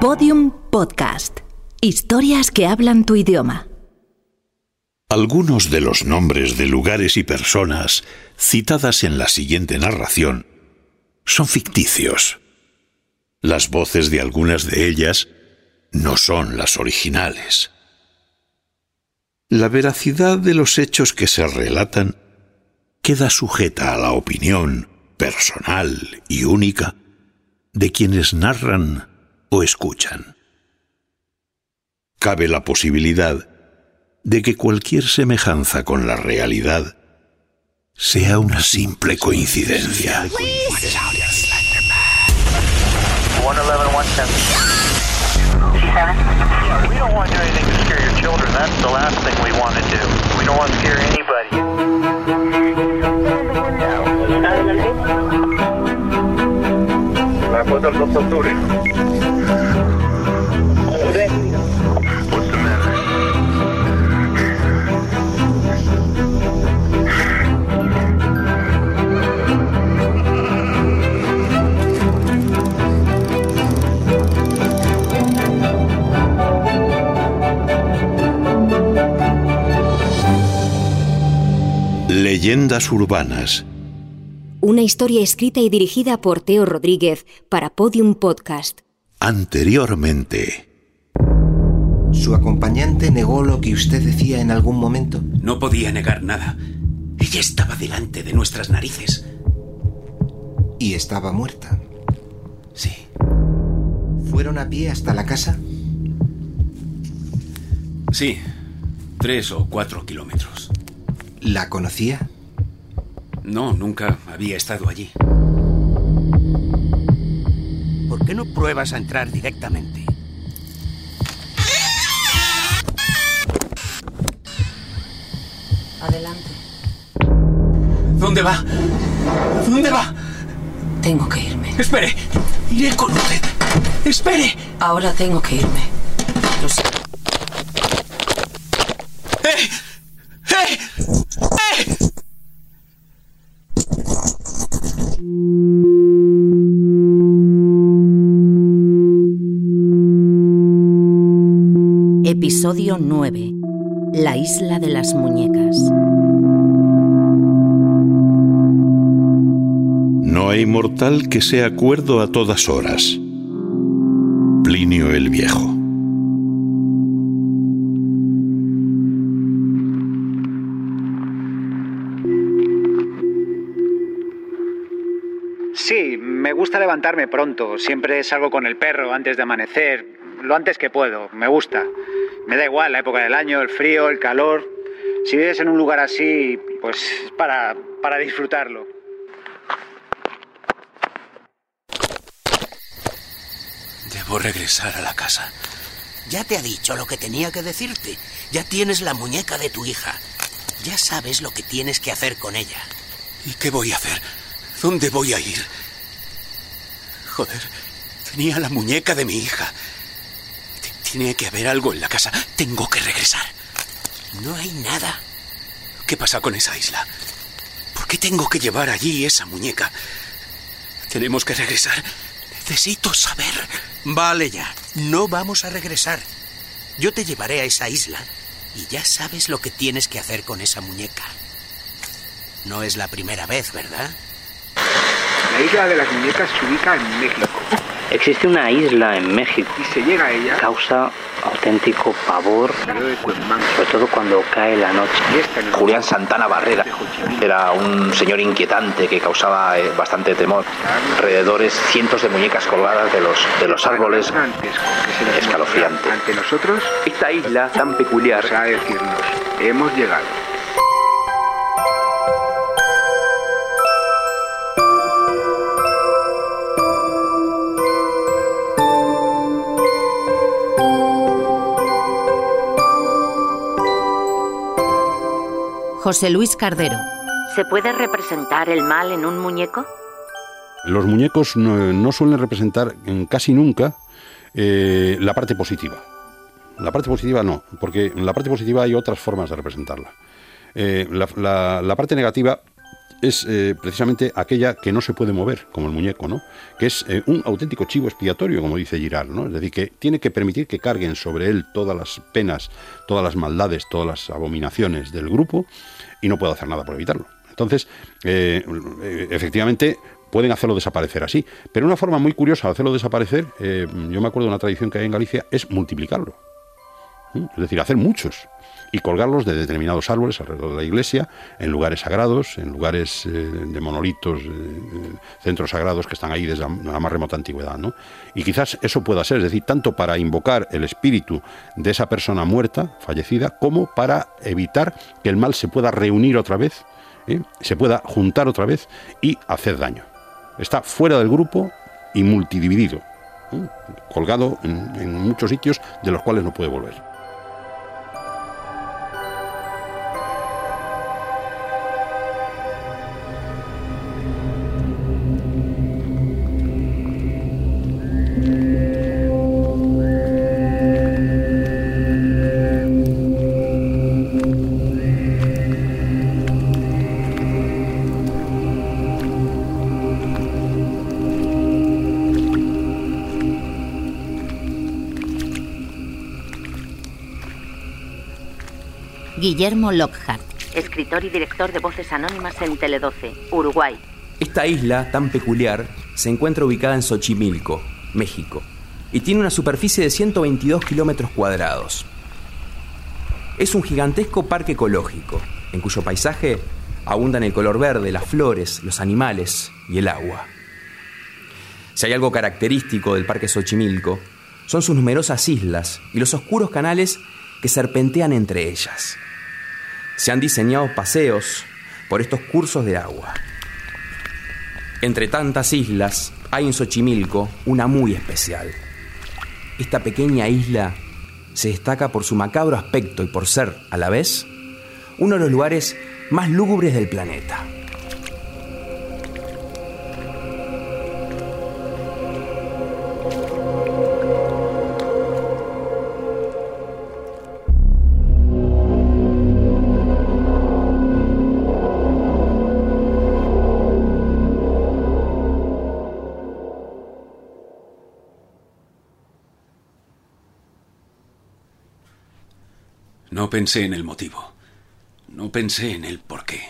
Podium Podcast. Historias que hablan tu idioma. Algunos de los nombres de lugares y personas citadas en la siguiente narración son ficticios. Las voces de algunas de ellas no son las originales. La veracidad de los hechos que se relatan queda sujeta a la opinión personal y única de quienes narran o escuchan. Cabe la posibilidad de que cualquier semejanza con la realidad sea una simple coincidencia. Urbanas. Una historia escrita y dirigida por Teo Rodríguez para Podium Podcast. Anteriormente. ¿Su acompañante negó lo que usted decía en algún momento? No podía negar nada. Ella estaba delante de nuestras narices. Y estaba muerta. Sí. ¿Fueron a pie hasta la casa? Sí. Tres o cuatro kilómetros. ¿La conocía? No, nunca había estado allí. ¿Por qué no pruebas a entrar directamente? Adelante. ¿Dónde va? ¿Dónde va? Tengo que irme. Espere. Iré con usted. Espere. Ahora tengo que irme. Lo sé. Episodio 9. La isla de las muñecas. No hay mortal que sea cuerdo a todas horas. Plinio el Viejo. Sí, me gusta levantarme pronto. Siempre salgo con el perro antes de amanecer, lo antes que puedo. Me gusta. Me da igual la época del año, el frío, el calor. Si vives en un lugar así, pues es para, para disfrutarlo. Debo regresar a la casa. Ya te ha dicho lo que tenía que decirte. Ya tienes la muñeca de tu hija. Ya sabes lo que tienes que hacer con ella. ¿Y qué voy a hacer? ¿Dónde voy a ir? Joder, tenía la muñeca de mi hija. Tiene que haber algo en la casa. Tengo que regresar. No hay nada. ¿Qué pasa con esa isla? ¿Por qué tengo que llevar allí esa muñeca? Tenemos que regresar. Necesito saber. Vale ya. No vamos a regresar. Yo te llevaré a esa isla y ya sabes lo que tienes que hacer con esa muñeca. No es la primera vez, ¿verdad? La isla de las muñecas se ubica en México Existe una isla en México. y se llega a ella Causa auténtico pavor, sobre todo cuando cae la noche. Julián Santana Barrera era un señor inquietante que causaba eh, bastante temor. Alrededores cientos de muñecas colgadas de los, de los árboles. Escalofriante. Ante nosotros, Esta isla tan peculiar o sea, decirnos, hemos llegado. José Luis Cardero. ¿Se puede representar el mal en un muñeco? Los muñecos no, no suelen representar casi nunca eh, la parte positiva. La parte positiva no, porque en la parte positiva hay otras formas de representarla. Eh, la, la- la parte negativa es eh, precisamente aquella que no se puede mover, como el muñeco, ¿no? Que es eh, un auténtico chivo expiatorio, como dice Girard, ¿no? Es decir, que tiene que permitir que carguen sobre él todas las penas, todas las maldades, todas las abominaciones del grupo y no puede hacer nada por evitarlo. Entonces, eh, efectivamente, pueden hacerlo desaparecer así. Pero una forma muy curiosa de hacerlo desaparecer, yo me acuerdo de una tradición que hay en Galicia, es multiplicarlo. Es decir, hacer muchos y colgarlos de determinados árboles alrededor de la iglesia, en lugares sagrados, en lugares eh, de monolitos, eh, centros sagrados que están ahí desde la, más remota antigüedad. ¿no? Y quizás eso pueda ser, es decir, tanto para invocar el espíritu de esa persona muerta, fallecida, como para evitar que el mal se pueda reunir otra vez, ¿eh? se pueda juntar otra vez y hacer daño. Está fuera del grupo y multidividido, colgado en muchos sitios de los cuales no puede volver. Guillermo Lockhart, escritor y director de Voces Anónimas en Tele12, Uruguay. Esta isla tan peculiar se encuentra ubicada en Xochimilco, México, y tiene una superficie de 122 kilómetros cuadrados. Es un gigantesco parque ecológico, en cuyo paisaje abundan el color verde, las flores, los animales y el agua. Si hay algo característico del Parque Xochimilco, son sus numerosas islas y los oscuros canales que serpentean entre ellas se han diseñado paseos por estos cursos de agua. Entre tantas islas, hay en Xochimilco una muy especial. Esta pequeña isla se destaca por su macabro aspecto y por ser, a la vez, uno de los lugares más lúgubres del planeta. No pensé en el motivo. No pensé en el por qué.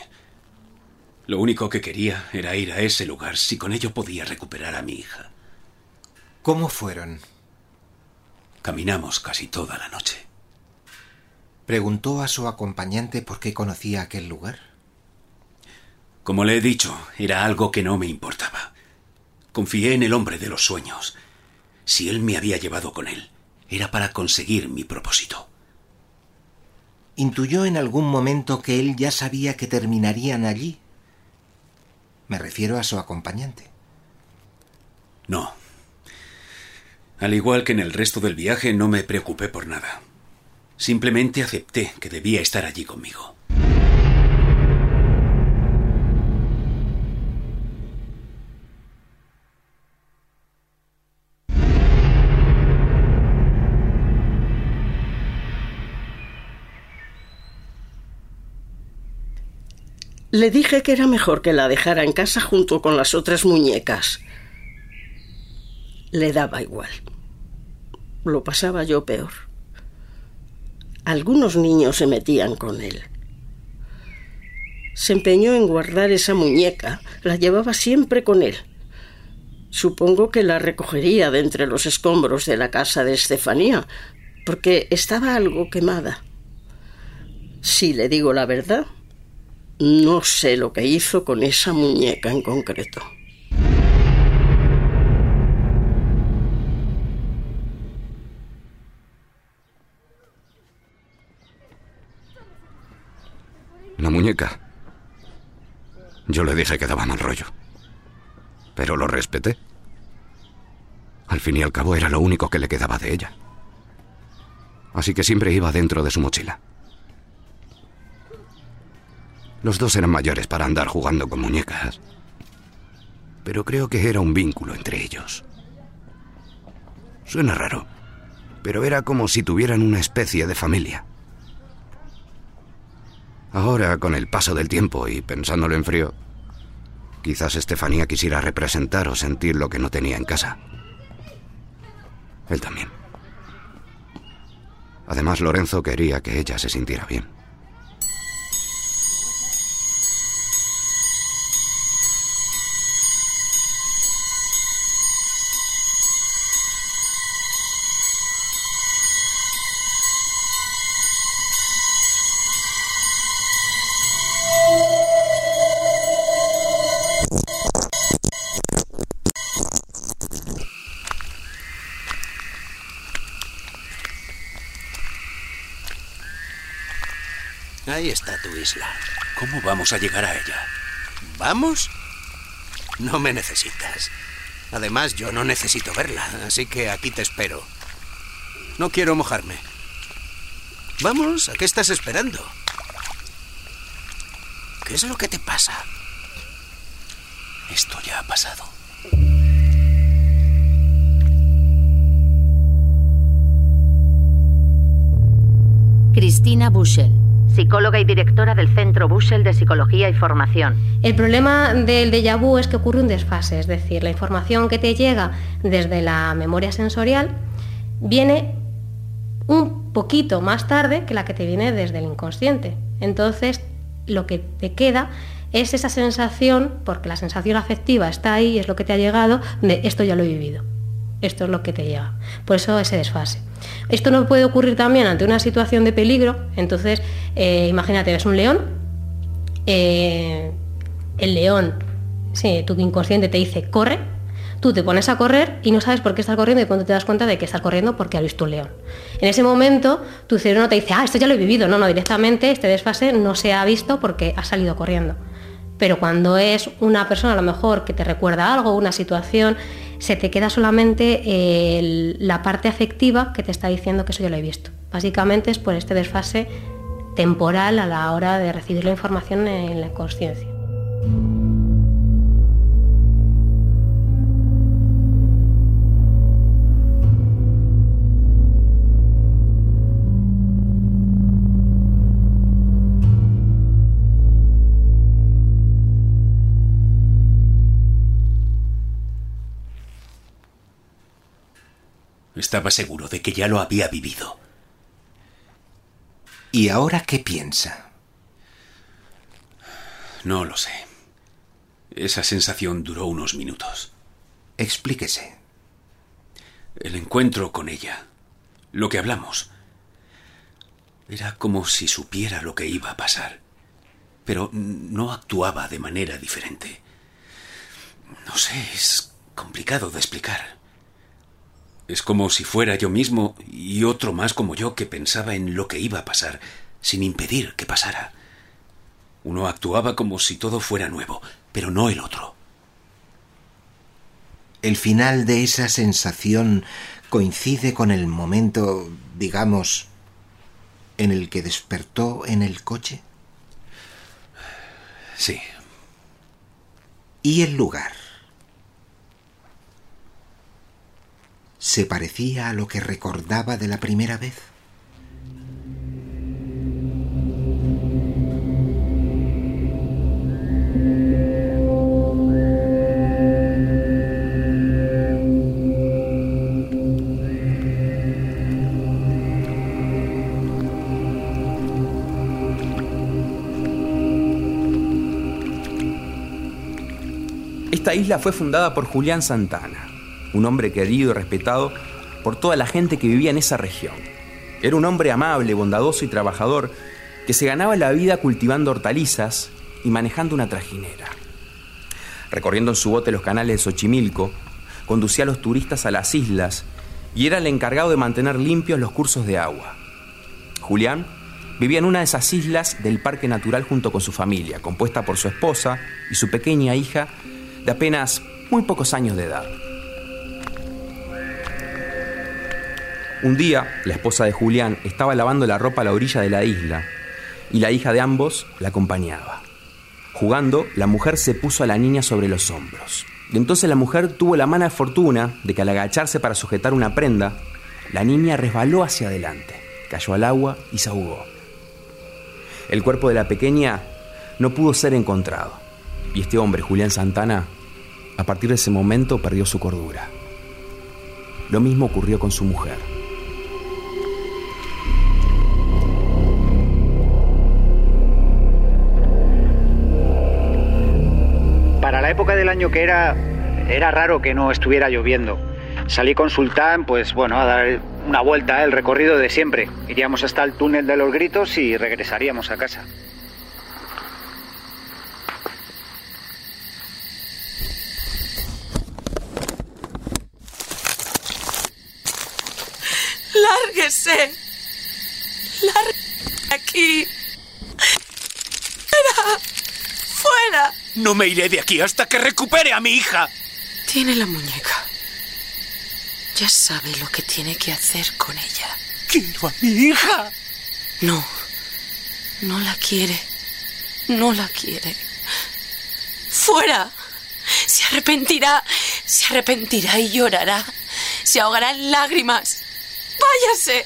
Lo único que quería era ir a ese lugar si con ello podía recuperar a mi hija. ¿Cómo fueron? Caminamos casi toda la noche. ¿Preguntó a su acompañante por qué conocía aquel lugar? Como le he dicho, era algo que no me importaba. Confié en el hombre de los sueños. Si él me había llevado con él, era para conseguir mi propósito. ¿Intuyó en algún momento que él ya sabía que terminarían allí? Me refiero a su acompañante. No. Al igual que en el resto del viaje, no me preocupé por nada. Simplemente acepté que debía estar allí conmigo. Le dije que era mejor que la dejara en casa junto con las otras muñecas. Le daba igual. Lo pasaba yo peor. Algunos niños se metían con él. Se empeñó en guardar esa muñeca. La llevaba siempre con él. Supongo que la recogería de entre los escombros de la casa de Estefanía, porque estaba algo quemada. Si le digo la verdad, no sé lo que hizo con esa muñeca en concreto. La muñeca. Yo le dije que daba mal rollo. Pero lo respeté. Al fin y al cabo era lo único que le quedaba de ella. Así que siempre iba dentro de su mochila. Los dos eran mayores para andar jugando con muñecas. Pero creo que era un vínculo entre ellos. Suena raro, pero era como si tuvieran una especie de familia. Ahora, con el paso del tiempo y pensándolo en frío, Quizás Estefanía quisiera representar o sentir lo que no tenía en casa. Él también. Además, Lorenzo quería que ella se sintiera bien. Isla. ¿Cómo vamos a llegar a ella? ¿Vamos? No me necesitas. Además, yo no necesito verla, así que aquí te espero. No quiero mojarme. Vamos, ¿a qué estás esperando? ¿Qué es lo que te pasa? Esto ya ha pasado. Cristina Bushel, psicóloga y directora del Centro Bushel de Psicología y Formación. El problema del déjà vu es que ocurre un desfase, es decir, la información que te llega desde la memoria sensorial viene un poquito más tarde que la que te viene desde el inconsciente. Entonces, lo que te queda es esa sensación, porque la sensación afectiva está ahí, es lo que te ha llegado, de esto ya lo he vivido. Esto es lo que te llega. Por eso ese desfase. Esto no puede ocurrir también ante una situación de peligro. Entonces, eh, imagínate, ves un león, eh, el león, tu inconsciente te dice, corre, tú te pones a correr y no sabes por qué estás corriendo y cuando te das cuenta de que estás corriendo porque has visto un león. En ese momento, tu cerebro no te dice, ah, esto ya lo he vivido. No, no, directamente este desfase no se ha visto porque has salido corriendo. Pero cuando es una persona a lo mejor que te recuerda algo, una situación, se te queda solamente el- la parte afectiva que te está diciendo que eso ya lo he visto. Básicamente es por este desfase temporal a la hora de recibir la información en la conciencia. Estaba seguro de que ya lo había vivido. ¿Y ahora qué piensa? No lo sé. Esa sensación duró unos minutos. Explíquese. El encuentro con ella. Lo que hablamos. Era como si supiera lo que iba a pasar. Pero no actuaba de manera diferente. No sé, es complicado de explicar. Es como si fuera yo mismo y otro más como yo que pensaba en lo que iba a pasar, sin impedir que pasara. Uno actuaba como si todo fuera nuevo, pero no el otro. ¿El final de esa sensación coincide con el momento, digamos, en el que despertó en el coche? Sí. ¿Y el lugar? ¿Se parecía a lo que recordaba de la primera vez? Esta isla fue fundada por Julián Santana, un hombre querido y respetado por toda la gente que vivía en esa región. Era un hombre amable, bondadoso y trabajador que se ganaba la vida cultivando hortalizas y manejando una trajinera. Recorriendo en su bote los canales de Xochimilco, conducía a los turistas a las islas y era el encargado de mantener limpios los cursos de agua. Julián vivía en una de esas islas del Parque Natural junto con su familia, compuesta por su esposa y su pequeña hija de apenas muy pocos años de edad. Un día, la esposa de Julián estaba lavando la ropa a la orilla de la isla y la hija de ambos la acompañaba. Jugando, la mujer se puso a la niña sobre los hombros. Y entonces la mujer tuvo la mala fortuna de que al agacharse para sujetar una prenda, la niña resbaló hacia adelante, cayó al agua y se ahogó. El cuerpo de la pequeña no pudo ser encontrado. Y este hombre, Julián Santana, a partir de ese momento perdió su cordura. Lo mismo ocurrió con su mujer. Del año que era, era raro que no estuviera lloviendo. Salí con Sultán, pues bueno, a dar una vuelta, el recorrido de siempre. Iríamos hasta el túnel de los gritos y regresaríamos a casa. Lárguese. Lárguese aquí. Fuera. Fuera. No me iré de aquí hasta que recupere a mi hija. Tiene la muñeca. Ya sabe lo que tiene que hacer con ella. Quiero a mi hija. No. No la quiere. No la quiere. Fuera. Se arrepentirá. Se arrepentirá y llorará. Se ahogará en lágrimas. Váyase.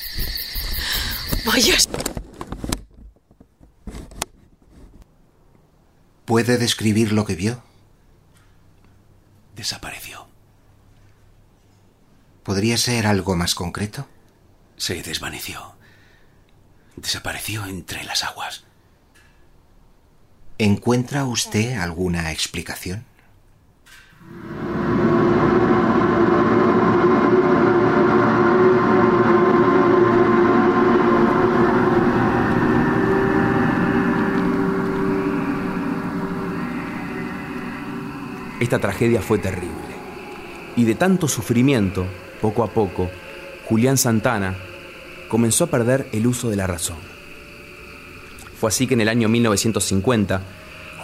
Váyase. ¿Puede describir lo que vio? Desapareció. ¿Podría ser algo más concreto? Se desvaneció. Desapareció entre las aguas. ¿Encuentra usted alguna explicación? Esta tragedia fue terrible. Y de tanto sufrimiento, poco a poco, Julián Santana comenzó a perder el uso de la razón. Fue así que en el año 1950,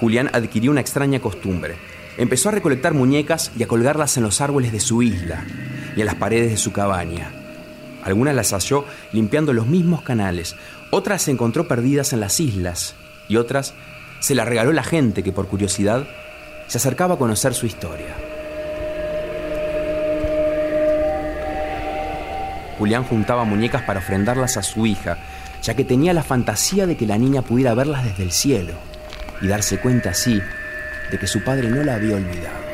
Julián adquirió una extraña costumbre. Empezó a recolectar muñecas y a colgarlas en los árboles de su isla y en las paredes de su cabaña. Algunas las halló limpiando los mismos canales, otras se encontró perdidas en las islas y otras se las regaló la gente que por curiosidad se acercaba a conocer su historia. Julián juntaba muñecas para ofrendarlas a su hija, ya que tenía la fantasía de que la niña pudiera verlas desde el cielo y darse cuenta así de que su padre no la había olvidado.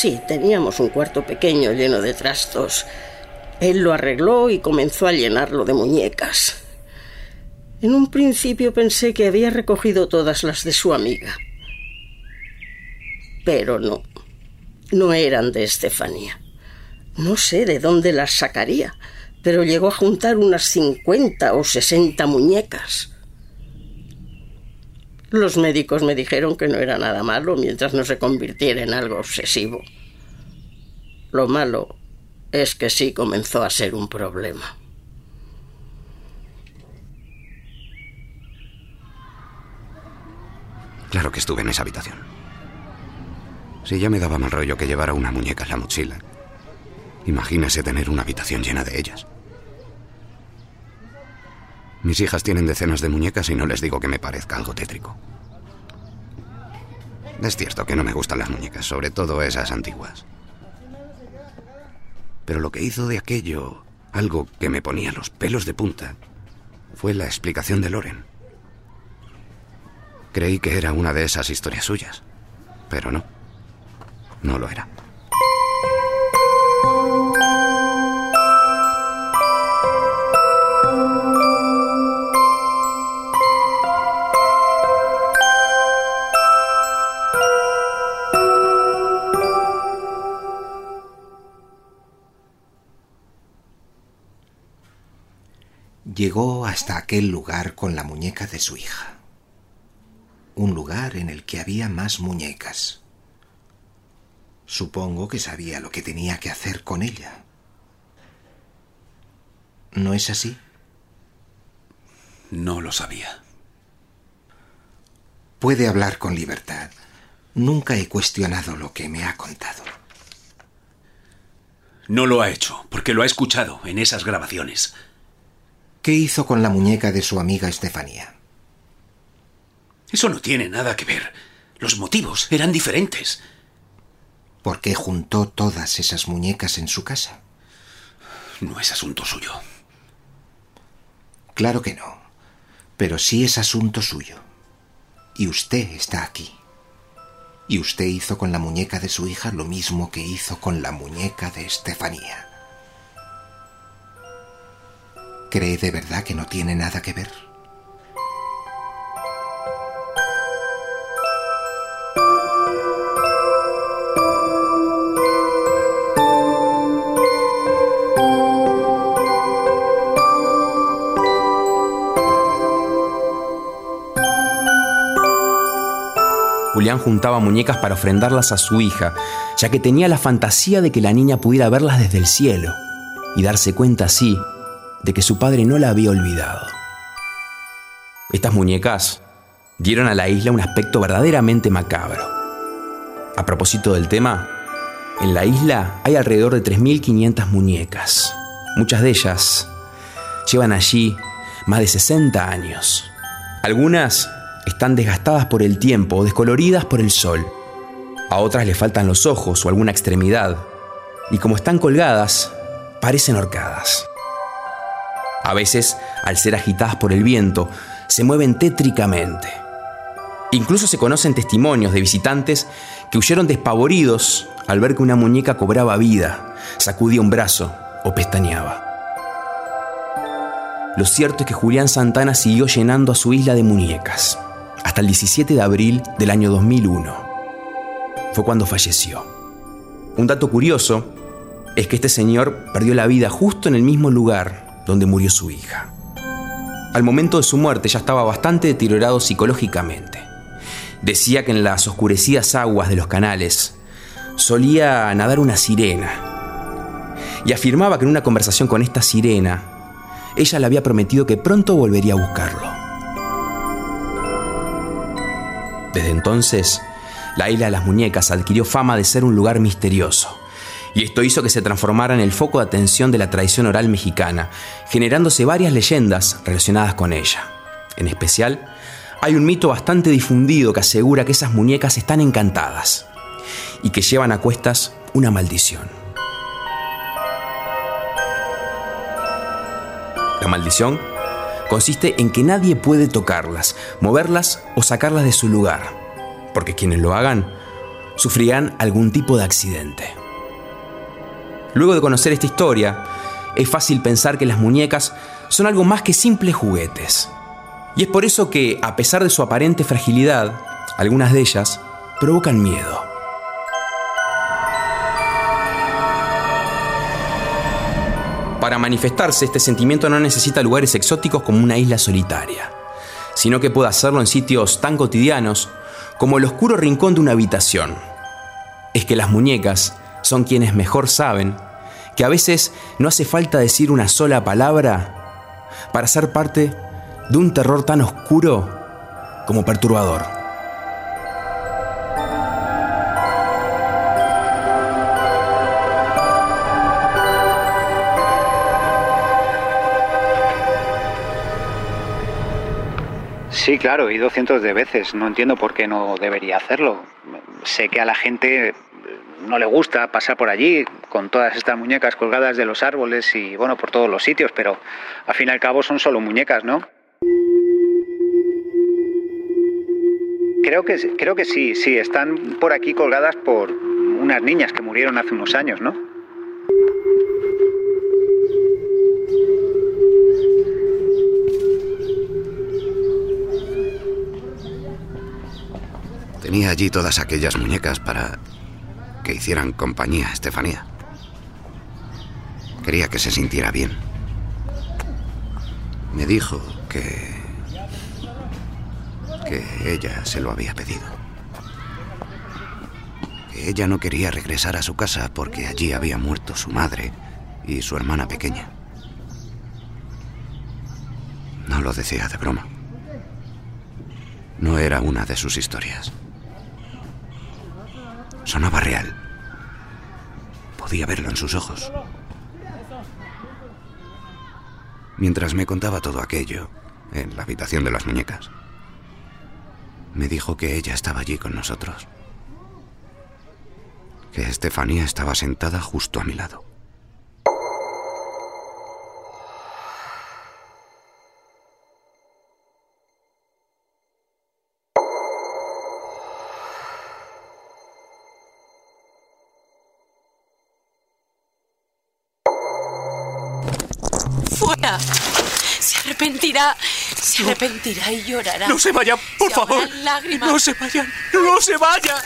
Sí, teníamos un cuarto pequeño lleno de trastos. Él lo arregló y comenzó a llenarlo de muñecas. En un principio pensé que había recogido todas las de su amiga. Pero no, no eran de Estefanía. No sé de dónde las sacaría, pero llegó a juntar unas cincuenta o sesenta muñecas. Los médicos me dijeron que no era nada malo mientras no se convirtiera en algo obsesivo. Lo malo es que sí comenzó a ser un problema. Claro que estuve en esa habitación. Si ya me daba mal rollo que llevara una muñeca en la mochila, imagínese tener una habitación llena de ellas. Mis hijas tienen decenas de muñecas y no les digo que me parezca algo tétrico. Es cierto que no me gustan las muñecas, sobre todo esas antiguas. Pero lo que hizo de aquello algo que me ponía los pelos de punta fue la explicación de Loren. Creí que era una de esas historias suyas, pero no. No lo era. Llegó hasta aquel lugar con la muñeca de su hija. Un lugar en el que había más muñecas. Supongo que sabía lo que tenía que hacer con ella. ¿No es así? No lo sabía. Puede hablar con libertad. Nunca he cuestionado lo que me ha contado. No lo ha hecho, porque lo ha escuchado en esas grabaciones. ¿Qué hizo con la muñeca de su amiga Estefanía? Eso no tiene nada que ver. Los motivos eran diferentes. ¿Por qué juntó todas esas muñecas en su casa? No es asunto suyo. Claro que no. Pero sí es asunto suyo. Y usted está aquí. Y usted hizo con la muñeca de su hija lo mismo que hizo con la muñeca de Estefanía. ¿Cree de verdad que no tiene nada que ver? Julián juntaba muñecas para ofrendarlas a su hija, ya que tenía la fantasía de que la niña pudiera verlas desde el cielo y darse cuenta así de que su padre no la había olvidado. Estas muñecas dieron a la isla un aspecto verdaderamente macabro. A propósito del tema, en la isla hay alrededor de 3.500 muñecas. Muchas de ellas llevan allí más de 60 años. Algunas están desgastadas por el tiempo o descoloridas por el sol. A otras le faltan los ojos o alguna extremidad. Y como están colgadas, parecen horcadas. A veces, al ser agitadas por el viento, se mueven tétricamente. Incluso se conocen testimonios de visitantes que huyeron despavoridos al ver que una muñeca cobraba vida, sacudía un brazo o pestañeaba. Lo cierto es que Julián Santana siguió llenando a su isla de muñecas hasta el 17 de abril del año 2001. Fue cuando falleció. Un dato curioso es que este señor perdió la vida justo en el mismo lugar donde murió su hija. Al momento de su muerte ya estaba bastante deteriorado psicológicamente. Decía que en las oscurecidas aguas de los canales solía nadar una sirena. Y afirmaba que en una conversación con esta sirena, ella le había prometido que pronto volvería a buscarlo. Desde entonces, la isla de las muñecas adquirió fama de ser un lugar misterioso. Y esto hizo que se transformara en el foco de atención de la tradición oral mexicana, generándose varias leyendas relacionadas con ella. En especial, hay un mito bastante difundido que asegura que esas muñecas están encantadas y que llevan a cuestas una maldición. La maldición consiste en que nadie puede tocarlas, moverlas o sacarlas de su lugar, porque quienes lo hagan sufrirán algún tipo de accidente. Luego de conocer esta historia, es fácil pensar que las muñecas son algo más que simples juguetes. Y es por eso que, a pesar de su aparente fragilidad, algunas de ellas provocan miedo. Para manifestarse, este sentimiento no necesita lugares exóticos como una isla solitaria, sino que puede hacerlo en sitios tan cotidianos como el oscuro rincón de una habitación. Es que las muñecas son quienes mejor saben que a veces no hace falta decir una sola palabra para ser parte de un terror tan oscuro como perturbador. Sí, claro, he ido cientos de veces. No entiendo por qué no debería hacerlo. Sé que a la gente no le gusta pasar por allí con todas estas muñecas colgadas de los árboles y bueno, por todos los sitios, pero al fin y al cabo son solo muñecas, ¿no? Creo que, creo que sí, sí, están por aquí colgadas por unas niñas que murieron hace unos años, ¿no? Tenía allí todas aquellas muñecas para que hicieran compañía a Estefanía. Quería que se sintiera bien. Me dijo que... que ella se lo había pedido. Que ella no quería regresar a su casa porque allí había muerto su madre y su hermana pequeña. No lo decía de broma. No era una de sus historias. Sonaba real. Podía verlo en sus ojos. Mientras me contaba todo aquello, en la habitación de las muñecas, Me dijo que ella estaba allí con nosotros. Que Estefanía estaba sentada justo a mi lado. Se arrepentirá y llorará. No se vayan, por Se favor. lágrimas. No se vayan. No se vayan.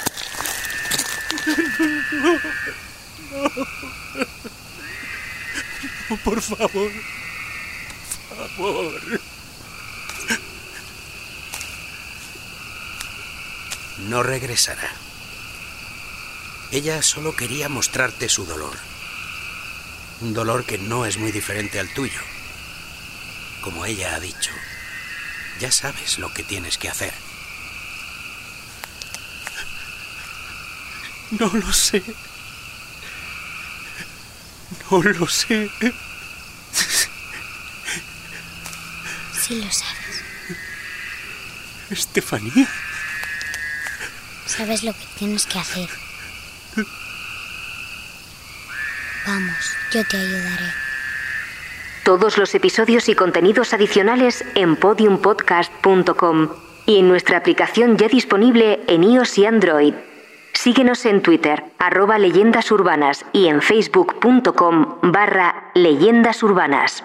No, por favor. Por favor. No regresará. Ella solo quería mostrarte su dolor. Un dolor que no es muy diferente al tuyo. Como ella ha dicho, ya sabes lo que tienes que hacer. No lo sé. No lo sé. Sí lo sabes. Estefanía. Sabes lo que tienes que hacer. Vamos, yo te ayudaré. Todos los episodios y contenidos adicionales en podiumpodcast.com y en nuestra aplicación ya disponible en iOS y Android. Síguenos en Twitter, arroba leyendas urbanas y en facebook.com barra leyendas urbanas.